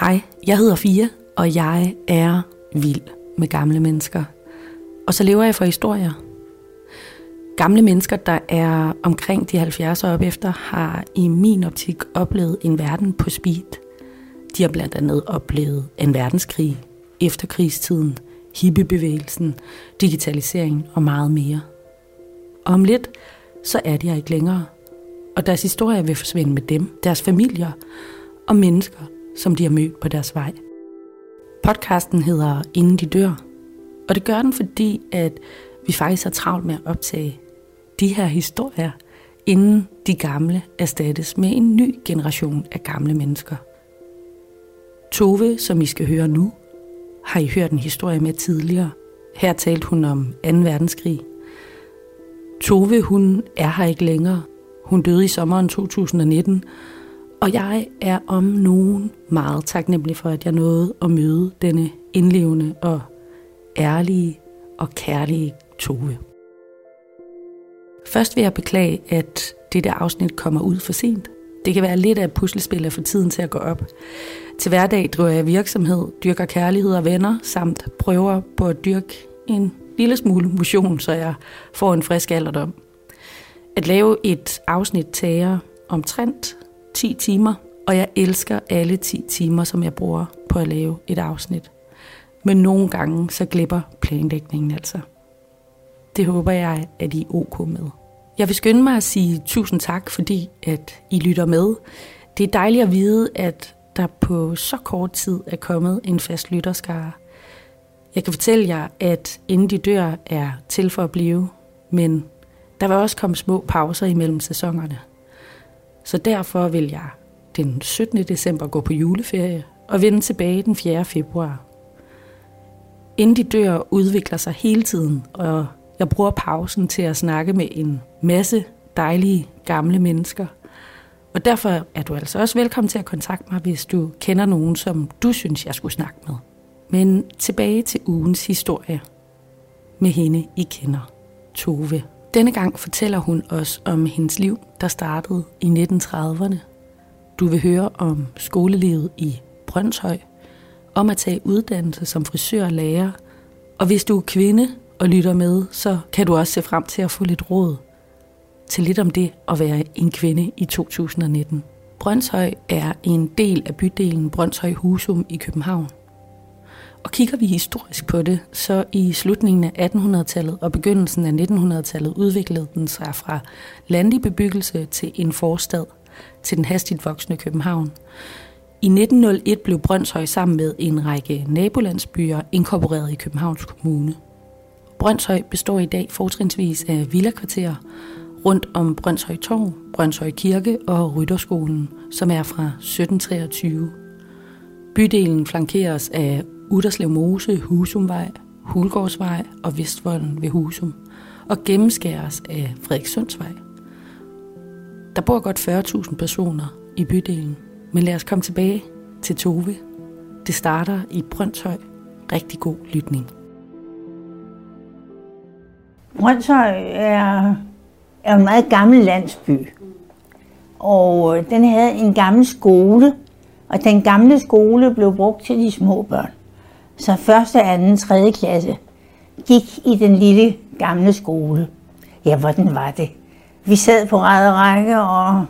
Hej, jeg hedder Fia, og jeg er vild med gamle mennesker. Og så lever jeg for historier. Gamle mennesker, der er omkring de 70 år op efter, har i min optik oplevet en verden på speed. De har blandt andet oplevet en verdenskrig, efterkrigstiden, hippiebevægelsen, digitalisering og meget mere. Og om lidt, så er de her ikke længere. Og deres historie vil forsvinde med dem, deres familier og mennesker, som de har mødt på deres vej. Podcasten hedder Inden de dør, og det gør den, fordi at vi faktisk har travlt med at optage de her historier, inden de gamle erstattes med en ny generation af gamle mennesker. Tove, som I skal høre nu, har I hørt en historie med tidligere. Her talte hun om 2. verdenskrig. Tove, hun er her ikke længere. Hun døde i sommeren 2019, og jeg er om nogen meget taknemmelig for, at jeg nåede at møde denne indlevende og ærlige og kærlige Tove. Først vil jeg beklage, at dette afsnit kommer ud for sent. Det kan være lidt af et puslespil at få tiden til at gå op. Til hverdag driver jeg virksomhed, dyrker kærlighed og venner, samt prøver på at dyrke en lille smule motion, så jeg får en frisk alderdom. At lave et afsnit tager omtrent 10 timer, og jeg elsker alle 10 timer, som jeg bruger på at lave et afsnit. Men nogle gange så glipper planlægningen altså. Det håber jeg, at I er ok med. Jeg vil skynde mig at sige tusind tak, fordi at I lytter med. Det er dejligt at vide, at der på så kort tid er kommet en fast lytterskare. Jeg kan fortælle jer, at inden de dør er til for at blive, men der vil også komme små pauser imellem sæsonerne. Så derfor vil jeg den 17. december gå på juleferie og vende tilbage den 4. februar. Inden de dør udvikler sig hele tiden, og jeg bruger pausen til at snakke med en masse dejlige gamle mennesker. Og derfor er du altså også velkommen til at kontakte mig, hvis du kender nogen, som du synes, jeg skulle snakke med. Men tilbage til ugens historie med hende, I kender, Tove. Denne gang fortæller hun os om hendes liv, der startede i 1930'erne. Du vil høre om skolelivet i Brøndshøj, om at tage uddannelse som frisør og lærer, og hvis du er kvinde og lytter med, så kan du også se frem til at få lidt råd til lidt om det at være en kvinde i 2019. Brøndshøj er en del af bydelen Brøndshøj Husum i København. Og kigger vi historisk på det, så i slutningen af 1800-tallet og begyndelsen af 1900-tallet udviklede den sig fra landlig bebyggelse til en forstad til den hastigt voksende København. I 1901 blev Brøndshøj sammen med en række nabolandsbyer inkorporeret i Københavns Kommune. Brøndshøj består i dag fortrinsvis af villakvarterer rundt om Brøndshøj Torv, Brøndshøj Kirke og Rytterskolen, som er fra 1723. Bydelen flankeres af Uderslev Mose, Husumvej, Hulgårdsvej og Vestvolden ved Husum, og gennemskæres af Frederikssundsvej. Der bor godt 40.000 personer i bydelen, men lad os komme tilbage til Tove. Det starter i Brøndshøj. Rigtig god lytning. Brøndshøj er, er en meget gammel landsby, og øh, den havde en gammel skole, og den gamle skole blev brugt til de små børn. Så første, anden, tredje klasse gik i den lille gamle skole. Ja, hvordan var det? Vi sad på ræd og række og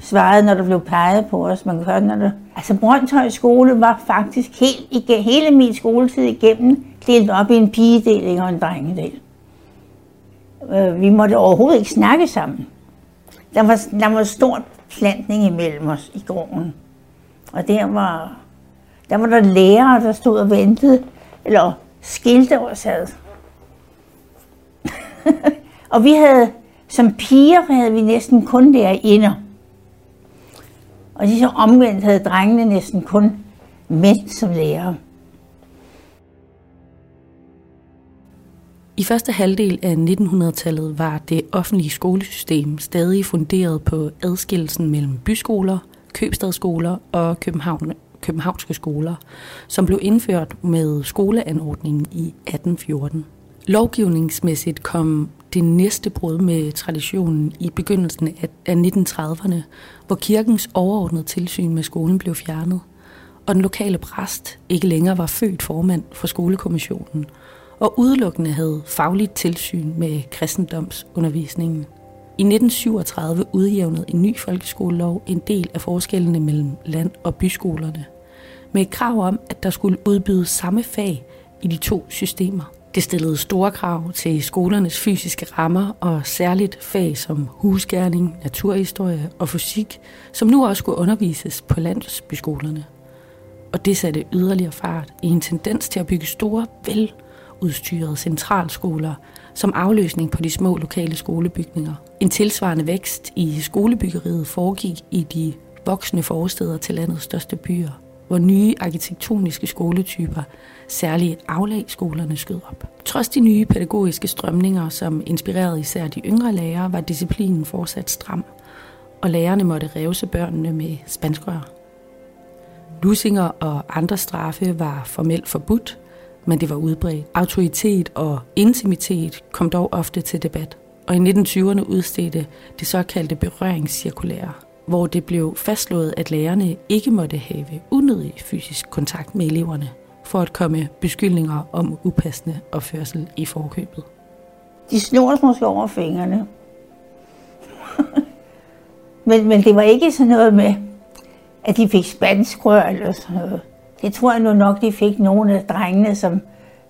svarede, når der blev peget på os. Man høre, når det... Altså, Brøndshøj skole var faktisk helt, igen, hele min skoletid igennem delt op i en pigedel og en drengedel. Øh, vi måtte overhovedet ikke snakke sammen. Der var, der var stor plantning imellem os i gården. Og der var der var der lærere, der stod og ventede, eller skilte og sad. og vi havde, som piger havde vi næsten kun lærerinder. Og de så omvendt havde drengene næsten kun mænd som lærere. I første halvdel af 1900-tallet var det offentlige skolesystem stadig funderet på adskillelsen mellem byskoler, købstadsskoler og København, københavnske skoler, som blev indført med skoleanordningen i 1814. Lovgivningsmæssigt kom det næste brud med traditionen i begyndelsen af 1930'erne, hvor kirkens overordnede tilsyn med skolen blev fjernet, og den lokale præst ikke længere var født formand for skolekommissionen, og udelukkende havde fagligt tilsyn med kristendomsundervisningen. I 1937 udjævnede en ny folkeskolelov en del af forskellene mellem land- og byskolerne, med et krav om, at der skulle udbydes samme fag i de to systemer. Det stillede store krav til skolernes fysiske rammer og særligt fag som husgærning, naturhistorie og fysik, som nu også skulle undervises på landsbyskolerne. Og det satte yderligere fart i en tendens til at bygge store, veludstyrede centralskoler som afløsning på de små lokale skolebygninger. En tilsvarende vækst i skolebyggeriet foregik i de voksne forsteder til landets største byer, hvor nye arkitektoniske skoletyper, særligt aflagsskolerne, skød op. Trods de nye pædagogiske strømninger, som inspirerede især de yngre lærere, var disciplinen fortsat stram, og lærerne måtte revse børnene med spanskrør. Lusinger og andre straffe var formelt forbudt, men det var udbredt. Autoritet og intimitet kom dog ofte til debat. Og i 1920'erne udstedte det såkaldte berøringscirkulære, hvor det blev fastslået, at lærerne ikke måtte have unødig fysisk kontakt med eleverne, for at komme beskyldninger om upassende opførsel i forkøbet. De snor måske over fingrene. men, men det var ikke sådan noget med, at de fik spansk rør eller sådan noget. Det tror jeg nu nok, de fik nogle af drengene, som,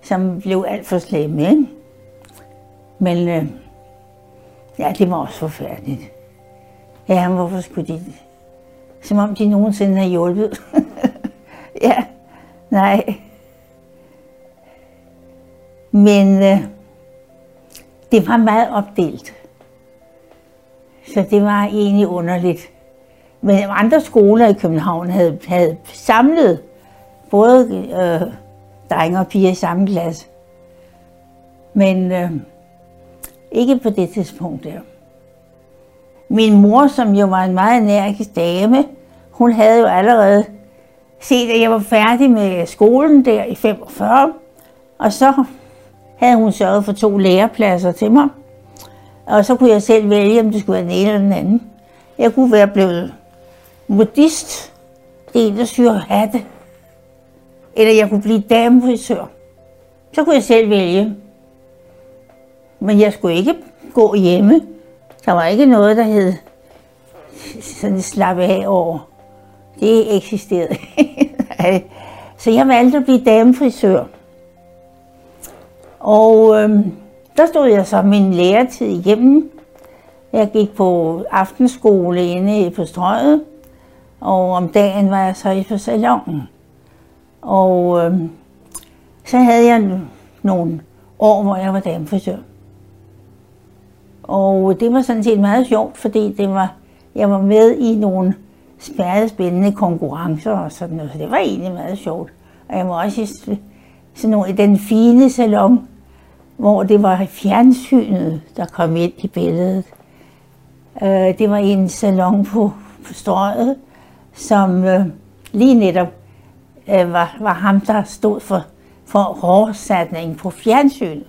som blev alt for slemme. Ikke? Men øh, ja, det var også forfærdeligt. Ja, hvorfor skulle de... Som om de nogensinde har hjulpet. ja, nej. Men øh, det var meget opdelt. Så det var egentlig underligt. Men andre skoler i København havde, havde samlet både øh, drenge og piger i samme klasse. Men øh, ikke på det tidspunkt der. Min mor, som jo var en meget energisk dame, hun havde jo allerede set, at jeg var færdig med skolen der i 45. Og så havde hun sørget for to lærepladser til mig. Og så kunne jeg selv vælge, om det skulle være den ene eller den anden. Jeg kunne være blevet modist, det er en, der syr hatte. Eller jeg kunne blive damefrisør. Så kunne jeg selv vælge. Men jeg skulle ikke gå hjemme. Der var ikke noget, der hed sådan slappe af over. Det eksisterede Så jeg valgte at blive damefrisør. Og øhm, der stod jeg så min læretid igennem. Jeg gik på aftenskole inde på strøget, og om dagen var jeg så i på salongen. Og øh, så havde jeg nogle år, hvor jeg var damefrisør. Og det var sådan set meget sjovt, fordi det var, jeg var med i nogle spærrede spændende konkurrencer og sådan noget. Så det var egentlig meget sjovt. Og jeg var også i, sådan nogle, i den fine salon, hvor det var fjernsynet, der kom ind i billedet. Øh, det var en salon på, på strøget, som øh, lige netop øh, var, var ham, der stod for, for hårdsatning på fjernsynet.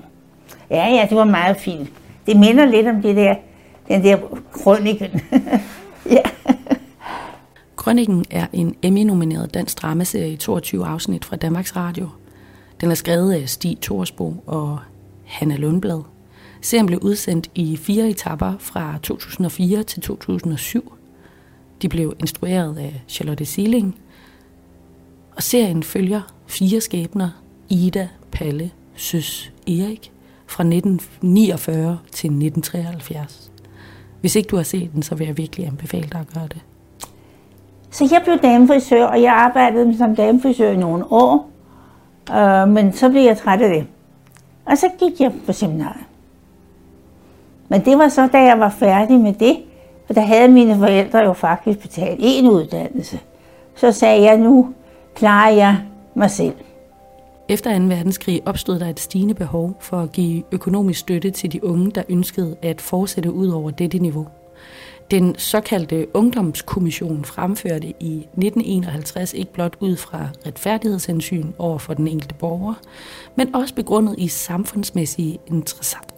Ja, ja, det var meget fint. Det minder lidt om det der, den der krøniken. ja. Krøniken er en Emmy-nomineret dansk dramaserie i 22 afsnit fra Danmarks Radio. Den er skrevet af Stig Torsbo og Hanna Lundblad. Serien blev udsendt i fire etapper fra 2004 til 2007. De blev instrueret af Charlotte Sealing, og serien følger fire skæbner, Ida, Palle, Søs, Erik, fra 1949 til 1973. Hvis ikke du har set den, så vil jeg virkelig anbefale dig at gøre det. Så jeg blev damefrisør, og jeg arbejdede som damefrisør i nogle år. Øh, men så blev jeg træt af det. Og så gik jeg på seminariet. Men det var så, da jeg var færdig med det, for der havde mine forældre jo faktisk betalt en uddannelse. Så sagde jeg, nu klarer jeg mig selv. Efter 2. verdenskrig opstod der et stigende behov for at give økonomisk støtte til de unge, der ønskede at fortsætte ud over dette niveau. Den såkaldte ungdomskommission fremførte i 1951 ikke blot ud fra retfærdighedshensyn over for den enkelte borger, men også begrundet i samfundsmæssige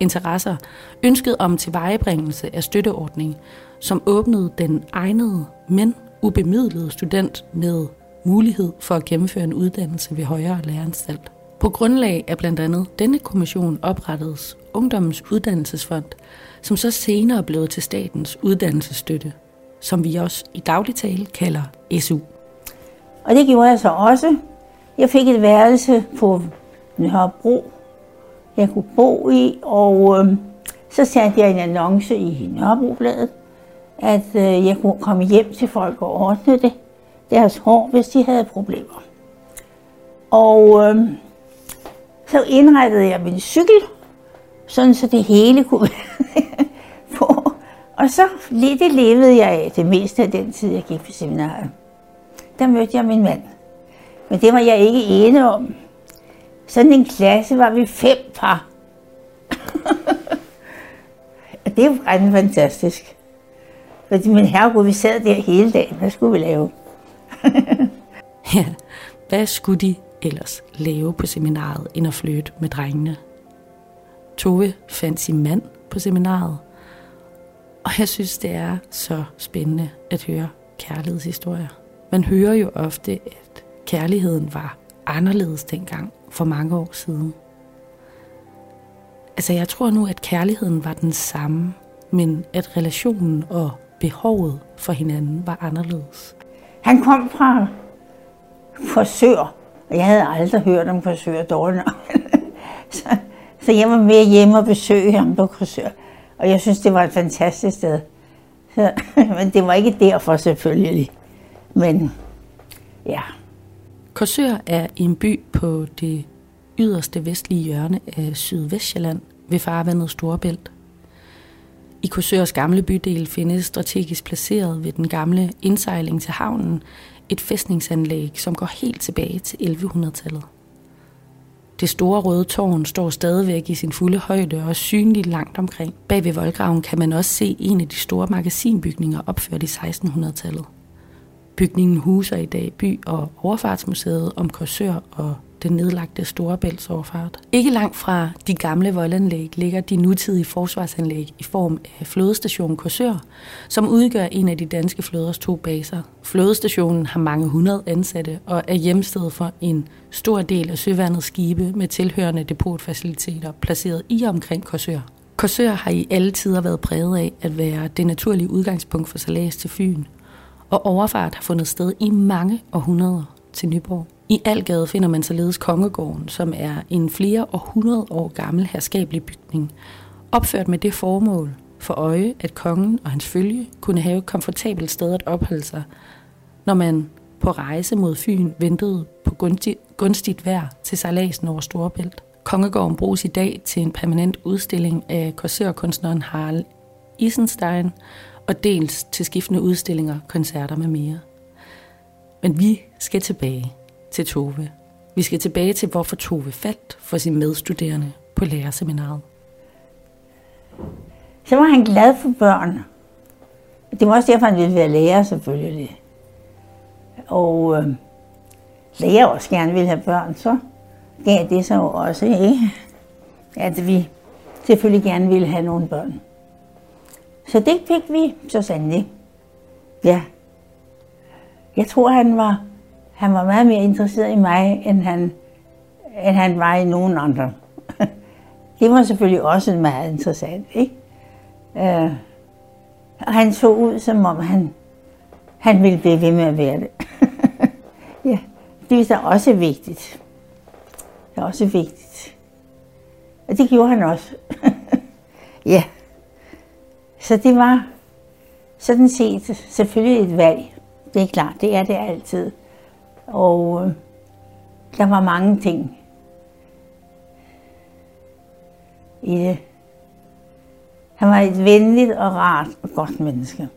interesser, ønsket om tilvejebringelse af støtteordning, som åbnede den egnede, men ubemidlede student med mulighed for at gennemføre en uddannelse ved højere læreranstalt. På grundlag af blandt andet denne kommission oprettedes Ungdommens Uddannelsesfond, som så senere blev til statens uddannelsesstøtte, som vi også i daglig tale kalder SU. Og det gjorde jeg så også. Jeg fik et værelse på Nørrebro, jeg kunne bo i, og øh, så satte jeg en annonce i Nørrebrobladet, at øh, jeg kunne komme hjem til folk og ordne det, deres hår, hvis de havde problemer. Og øh, så indrettede jeg min cykel, sådan så det hele kunne være på. Og så det levede jeg af det meste af den tid, jeg gik på seminariet. Der mødte jeg min mand. Men det var jeg ikke ene om. Sådan en klasse var vi fem par. og det var ret fantastisk. Fordi min herregud, vi sad der hele dagen. Hvad skulle vi lave? ja, hvad skulle de ellers lave på seminaret end at flytte med drengene? Tove fandt sin mand på seminaret, og jeg synes, det er så spændende at høre kærlighedshistorier. Man hører jo ofte, at kærligheden var anderledes dengang for mange år siden. Altså jeg tror nu, at kærligheden var den samme, men at relationen og behovet for hinanden var anderledes. Han kom fra Korsør, og jeg havde aldrig hørt om Korsør dårligt så, så jeg var med hjemme og besøge ham på Korsør. Og jeg synes, det var et fantastisk sted. Så, men det var ikke derfor selvfølgelig. Men ja. Korsør er en by på det yderste vestlige hjørne af Sydvestjylland ved farvandet Storebælt. I Korsørs gamle bydel findes strategisk placeret ved den gamle indsejling til havnen et fæstningsanlæg, som går helt tilbage til 1100-tallet. Det store røde tårn står stadigvæk i sin fulde højde og er synligt langt omkring. Bag ved voldgraven kan man også se en af de store magasinbygninger opført i 1600-tallet. Bygningen huser i dag by- og overfartsmuseet om Korsør og den nedlagte Storebæltsoverfart. Ikke langt fra de gamle voldanlæg ligger de nutidige forsvarsanlæg i form af flådestation Korsør, som udgør en af de danske flåders to baser. Flådestationen har mange hundrede ansatte og er hjemsted for en stor del af søværnets skibe med tilhørende depotfaciliteter placeret i og omkring Korsør. Korsør har i alle tider været præget af at være det naturlige udgangspunkt for salas til Fyn, og overfart har fundet sted i mange århundreder til Nyborg. I Algade finder man således Kongegården, som er en flere århundrede år gammel herskabelig bygning, opført med det formål for øje, at kongen og hans følge kunne have et komfortabelt sted at opholde sig, når man på rejse mod Fyn ventede på gunstigt vejr til sejladsen over Storebælt. Kongegården bruges i dag til en permanent udstilling af korsørkunstneren Harald Isenstein, og dels til skiftende udstillinger, koncerter med mere. Men vi skal tilbage til Tove. Vi skal tilbage til, hvorfor Tove faldt for sin medstuderende på lærerseminaret. Så var han glad for børn. Det var også derfor, han ville være lærer selvfølgelig. Og øh, lærer også gerne ville have børn, så gav det så også, ikke? at vi selvfølgelig gerne ville have nogle børn. Så det fik vi så sandelig. Ja. Jeg tror, han var, han var meget mere interesseret i mig, end han, end han var i nogen andre. det var selvfølgelig også meget interessant, ikke? Øh, og han så ud, som om han, han ville blive ved med at være det. ja, det er også vigtigt. Det er også vigtigt. Og det gjorde han også. ja. Så det var sådan set selvfølgelig et valg. Det er klart, det er det altid. Og øh, der var mange ting i det. Han var et venligt og rart og godt menneske,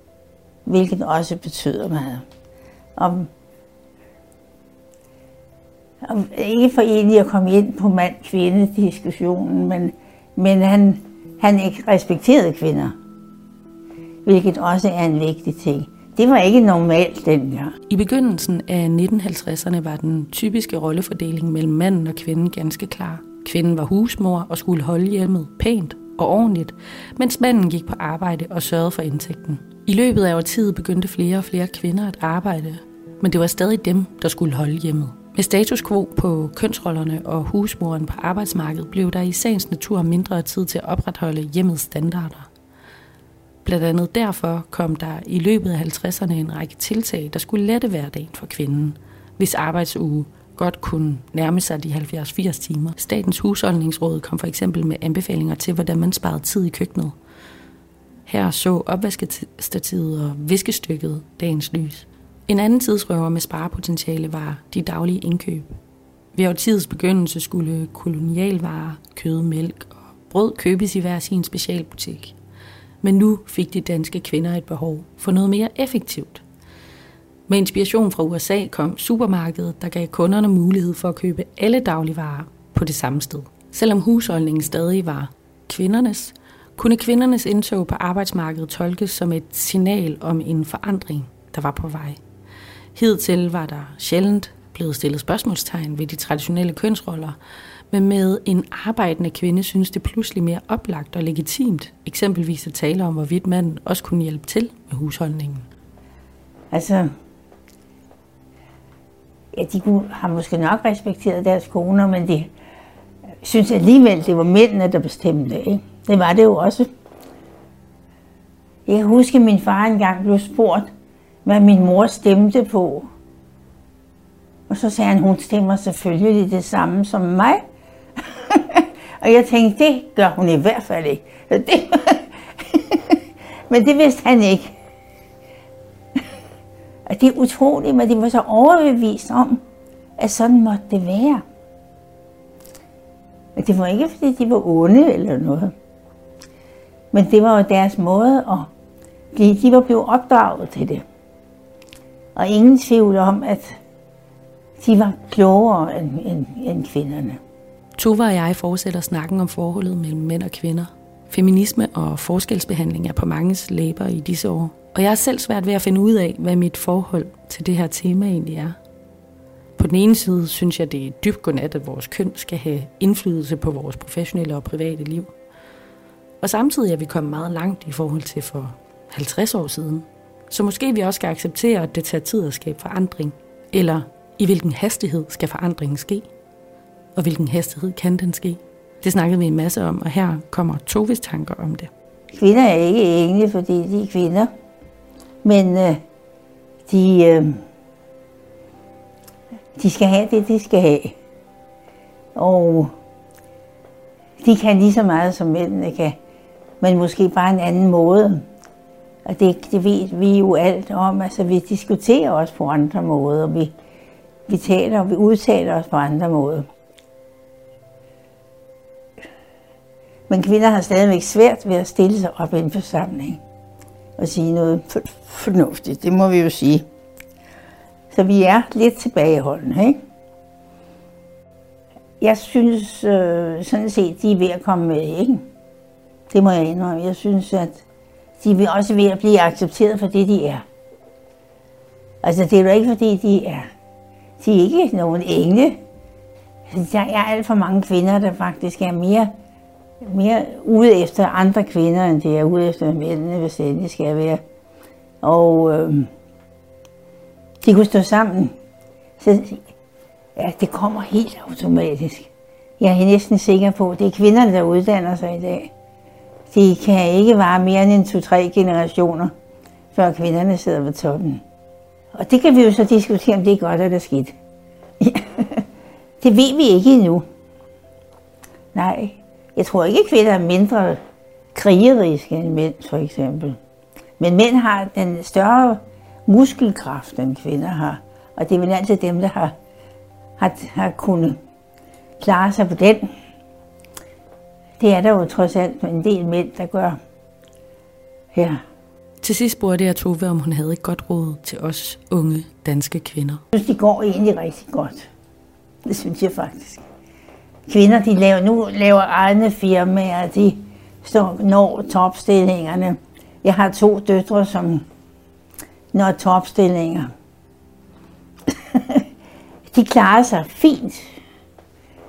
hvilket også betyder meget. Om, om ikke for egentlig at komme ind på mand-kvinde-diskussionen, men, men han, han ikke respekterede kvinder hvilket også er en vigtig ting. Det var ikke normalt dengang. I begyndelsen af 1950'erne var den typiske rollefordeling mellem manden og kvinden ganske klar. Kvinden var husmor og skulle holde hjemmet pænt og ordentligt, mens manden gik på arbejde og sørgede for indtægten. I løbet af årtiet begyndte flere og flere kvinder at arbejde, Men det var stadig dem, der skulle holde hjemmet. Med status quo på kønsrollerne og husmoren på arbejdsmarkedet blev der i sagens natur mindre tid til at opretholde hjemmets standarder. Blandt andet derfor kom der i løbet af 50'erne en række tiltag, der skulle lette hverdagen for kvinden, hvis arbejdsuge godt kunne nærme sig de 70-80 timer. Statens husholdningsråd kom for eksempel med anbefalinger til, hvordan man sparede tid i køkkenet. Her så opvaskestativet og viskestykket dagens lys. En anden tidsrøver med sparepotentiale var de daglige indkøb. Ved årtidets begyndelse skulle kolonialvarer, kød, mælk og brød købes i hver sin specialbutik. Men nu fik de danske kvinder et behov for noget mere effektivt. Med inspiration fra USA kom supermarkedet, der gav kunderne mulighed for at købe alle dagligvarer på det samme sted. Selvom husholdningen stadig var kvindernes, kunne kvindernes indtog på arbejdsmarkedet tolkes som et signal om en forandring, der var på vej. Hidtil var der sjældent blevet stillet spørgsmålstegn ved de traditionelle kønsroller, men med en arbejdende kvinde synes det pludselig mere oplagt og legitimt, eksempelvis at tale om, hvorvidt manden også kunne hjælpe til med husholdningen. Altså, ja, de kunne, har måske nok respekteret deres koner, men de synes alligevel, det var mændene, der bestemte. Ikke? Det var det jo også. Jeg kan huske, at min far engang blev spurgt, hvad min mor stemte på. Og så sagde han, hun stemmer selvfølgelig det samme som mig og jeg tænkte, det gør hun i hvert fald ikke. Det, men det vidste han ikke. og det er utroligt, men de var så overbevist om, at sådan måtte det være. Men det var ikke, fordi de var onde eller noget. Men det var jo deres måde at blive, de var blevet opdraget til det. Og ingen tvivl om, at de var klogere end, end, end kvinderne. Tova og jeg fortsætter snakken om forholdet mellem mænd og kvinder. Feminisme og forskelsbehandling er på manges læber i disse år. Og jeg er selv svært ved at finde ud af, hvad mit forhold til det her tema egentlig er. På den ene side synes jeg, det er dybt godnat, at vores køn skal have indflydelse på vores professionelle og private liv. Og samtidig er vi kommet meget langt i forhold til for 50 år siden. Så måske vi også skal acceptere, at det tager tid at skabe forandring. Eller i hvilken hastighed skal forandringen ske? Og hvilken hastighed kan den ske? Det snakkede vi en masse om, og her kommer Toves tanker om det. Kvinder er ikke engle, fordi de er kvinder. Men øh, de, øh, de skal have det, de skal have. Og de kan lige så meget, som mændene kan, men måske bare en anden måde. Og det, det ved vi jo alt om. Altså, vi diskuterer også på andre måder. Vi, vi taler og vi udtaler os på andre måder. Men kvinder har stadigvæk svært ved at stille sig op i en forsamling og sige noget fornuftigt. Det må vi jo sige. Så vi er lidt tilbageholdende, ikke? Jeg synes øh, sådan set, de er ved at komme med, ikke? Det må jeg indrømme. Jeg synes, at de er også ved at blive accepteret for det, de er. Altså, det er jo ikke, fordi de er, de er ikke nogen engle. Altså, der er alt for mange kvinder, der faktisk er mere, mere ude efter andre kvinder, end det er ude efter mændene, hvis det endelig skal være. Og øh, de kunne stå sammen. Så ja, det kommer helt automatisk. Jeg er næsten sikker på, at det er kvinderne, der uddanner sig i dag. De kan ikke vare mere end to-tre generationer, før kvinderne sidder ved toppen. Og det kan vi jo så diskutere, om det er godt eller skidt. det ved vi ikke endnu. Nej, jeg tror ikke, at kvinder er mindre krigeriske end mænd, for eksempel. Men mænd har den større muskelkraft, end kvinder har. Og det er vel altid dem, der har, har, har kunnet klare sig på den. Det er der jo trods alt en del mænd, der gør her. Til sidst spurgte jeg Tove, om hun havde et godt råd til os unge danske kvinder. Jeg synes, det går egentlig rigtig godt. Det synes jeg faktisk. Kvinder, de laver, nu laver egne firmaer, de står, når topstillingerne. Jeg har to døtre, som når topstillinger. de klarer sig fint,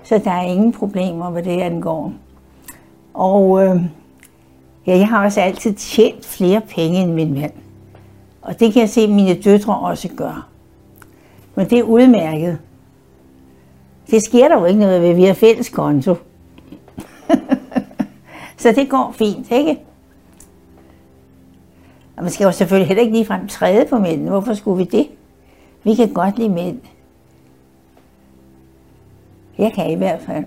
så der er ingen problemer, hvad det angår. Og øh, ja, jeg har også altid tjent flere penge end min mand. Og det kan jeg se, at mine døtre også gør. Men det er udmærket. Det sker der jo ikke noget ved, vi har fælles konto. så det går fint, ikke? Og man skal jo selvfølgelig heller ikke ligefrem træde på mændene. Hvorfor skulle vi det? Vi kan godt lide mænd. Jeg kan i hvert fald.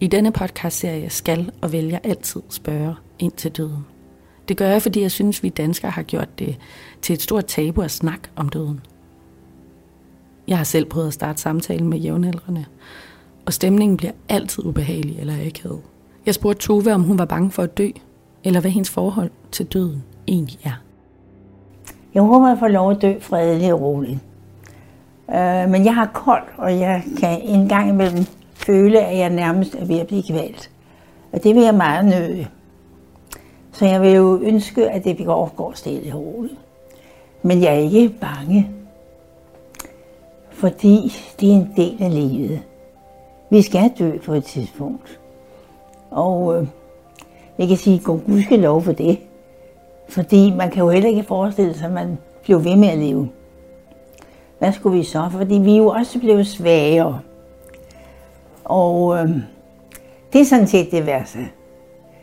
I denne podcast-serie skal og vælger altid spørge ind til døden. Det gør jeg, fordi jeg synes, vi danskere har gjort det til et stort tabu at snakke om døden. Jeg har selv prøvet at starte samtalen med jævnaldrende, og stemningen bliver altid ubehagelig eller akavet. Jeg spurgte Tove, om hun var bange for at dø, eller hvad hendes forhold til døden egentlig er. Jeg håber, jeg får lov at dø fredeligt og roligt. Øh, men jeg har koldt, og jeg kan en gang imellem føle, at jeg nærmest er ved at blive kvalt. Og det vil jeg meget nøde. Så jeg vil jo ønske, at det går stille og roligt. Men jeg er ikke bange, fordi det er en del af livet. Vi skal dø på et tidspunkt. Og øh, jeg kan sige, gå gudske lov for det. Fordi man kan jo heller ikke forestille sig, at man bliver ved med at leve. Hvad skulle vi så? Fordi vi er jo også blevet svagere. Og øh, det er sådan set det værste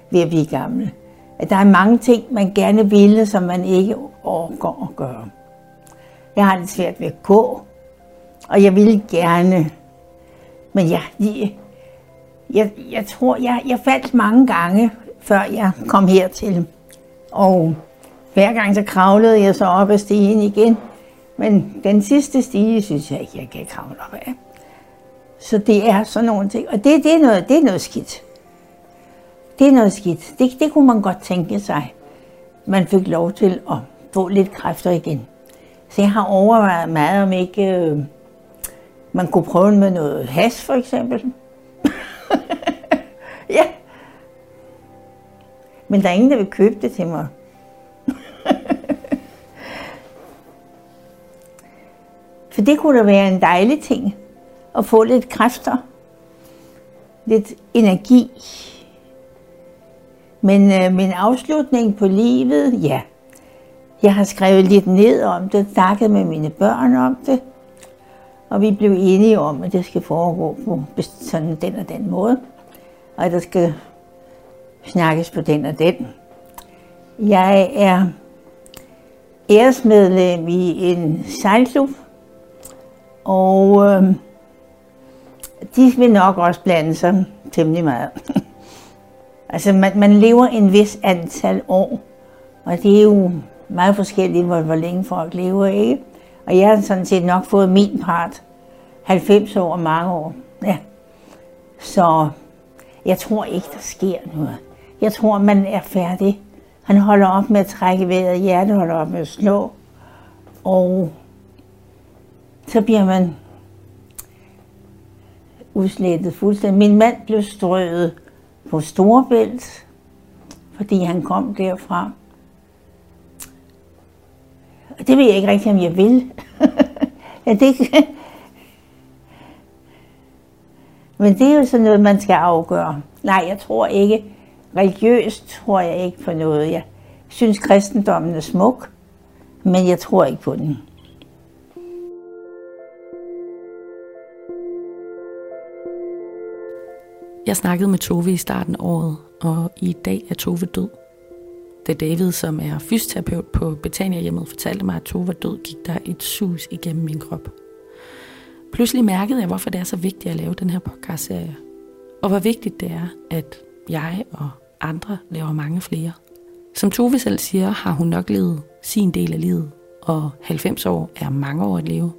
ved at blive gammel. At der er mange ting, man gerne ville, som man ikke overgår at gøre. Jeg har det svært ved at gå, og jeg ville gerne. Men jeg, jeg, jeg, jeg tror, jeg, jeg faldt mange gange, før jeg kom hertil. Og hver gang så kravlede jeg så op ad stigen igen. Men den sidste stige synes jeg ikke, jeg kan kravle op af. Så det er sådan nogle ting. Og det, det, er, noget, det er noget skidt. Det er noget skidt. Det, det kunne man godt tænke sig. Man fik lov til at få lidt kræfter igen. Så jeg har overvejet meget, om ikke øh, man kunne prøve med noget has, for eksempel. ja. Men der er ingen, der vil købe det til mig. For det kunne da være en dejlig ting at få lidt kræfter, lidt energi. Men øh, min afslutning på livet, ja, jeg har skrevet lidt ned om det, snakket med mine børn om det, og vi blev enige om, at det skal foregå på sådan den og den måde, og at der skal snakkes på den og den. Jeg er æresmedlem i en sejlklub, og øh, de vil nok også blande sig temmelig meget. altså man, man lever en vis antal år, og det er jo meget forskelligt, hvor, hvor længe folk lever, ikke? Og jeg har sådan set nok fået min part. 90 år og mange år. Ja. Så jeg tror ikke, der sker noget. Jeg tror, man er færdig. Han holder op med at trække vejret, hjertet holder op med at slå. Og så bliver man udslettet fuldstændig. Min mand blev strøget på Storebælt, fordi han kom derfra. Og det ved jeg ikke rigtig, om jeg vil. ja, det, men det er jo sådan noget, man skal afgøre. Nej, jeg tror ikke, religiøst tror jeg ikke på noget. Jeg synes, kristendommen er smuk, men jeg tror ikke på den. Jeg snakkede med Tove i starten af året, og i dag er Tove død. Da David, som er fysioterapeut på Betania hjemmet, fortalte mig, at Tove var død, gik der et sus igennem min krop. Pludselig mærkede jeg, hvorfor det er så vigtigt at lave den her podcast-serie. Og hvor vigtigt det er, at jeg og andre laver mange flere. Som Tove selv siger, har hun nok levet sin del af livet, og 90 år er mange år at leve.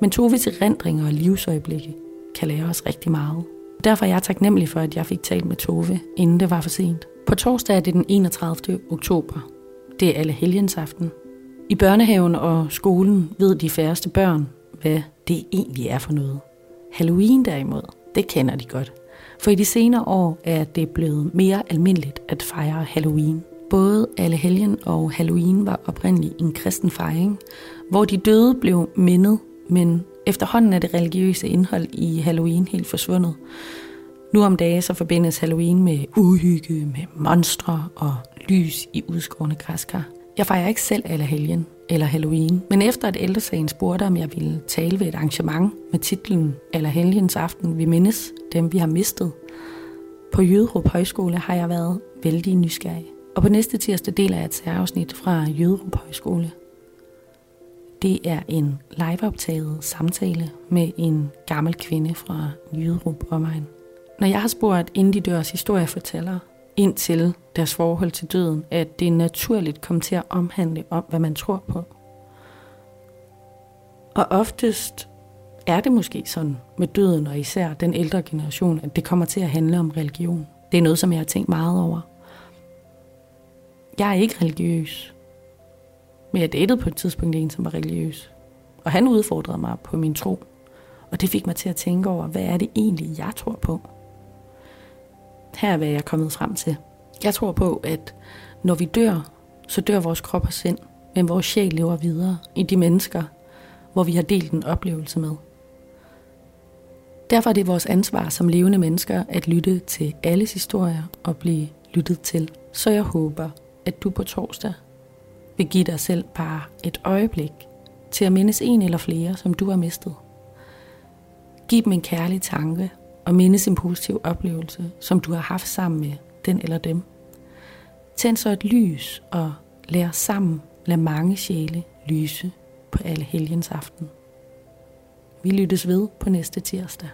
Men Toves erindringer og livsøjeblikke kan lære os rigtig meget. Derfor er jeg taknemmelig for, at jeg fik talt med Tove, inden det var for sent. På torsdag er det den 31. oktober. Det er alle helgens aften. I børnehaven og skolen ved de færreste børn, hvad det egentlig er for noget. Halloween derimod, det kender de godt. For i de senere år er det blevet mere almindeligt at fejre Halloween. Både alle helgen og Halloween var oprindeligt en kristen fejring, hvor de døde blev mindet, men efterhånden er det religiøse indhold i Halloween helt forsvundet. Nu om dagen så forbindes Halloween med uhygge, med monstre og lys i udskårende græskar. Jeg fejrer ikke selv alle helgen eller Halloween, men efter at ældresagen spurgte, om jeg ville tale ved et arrangement med titlen Eller helgens aften, vi mindes dem, vi har mistet, på Jøderup Højskole har jeg været vældig nysgerrig. Og på næste tirsdag deler jeg et særafsnit fra Jøderup Højskole. Det er en liveoptaget samtale med en gammel kvinde fra Jyderup omegn. Når jeg har spurgt Indidørs historiefortællere ind til deres forhold til døden, at det naturligt kommer til at omhandle om, hvad man tror på. Og oftest er det måske sådan med døden, og især den ældre generation, at det kommer til at handle om religion. Det er noget, som jeg har tænkt meget over. Jeg er ikke religiøs, men jeg datede på et tidspunkt en, som var religiøs. Og han udfordrede mig på min tro. Og det fik mig til at tænke over, hvad er det egentlig, jeg tror på? Her er, hvad jeg er kommet frem til. Jeg tror på, at når vi dør, så dør vores krop og sind, men vores sjæl lever videre i de mennesker, hvor vi har delt en oplevelse med. Derfor er det vores ansvar som levende mennesker at lytte til alles historier og blive lyttet til. Så jeg håber, at du på torsdag vil give dig selv bare et øjeblik til at mindes en eller flere, som du har mistet. Giv dem en kærlig tanke og mindes en positiv oplevelse, som du har haft sammen med den eller dem. Tænd så et lys og lær sammen lade mange sjæle lyse på alle helgens aften. Vi lyttes ved på næste tirsdag.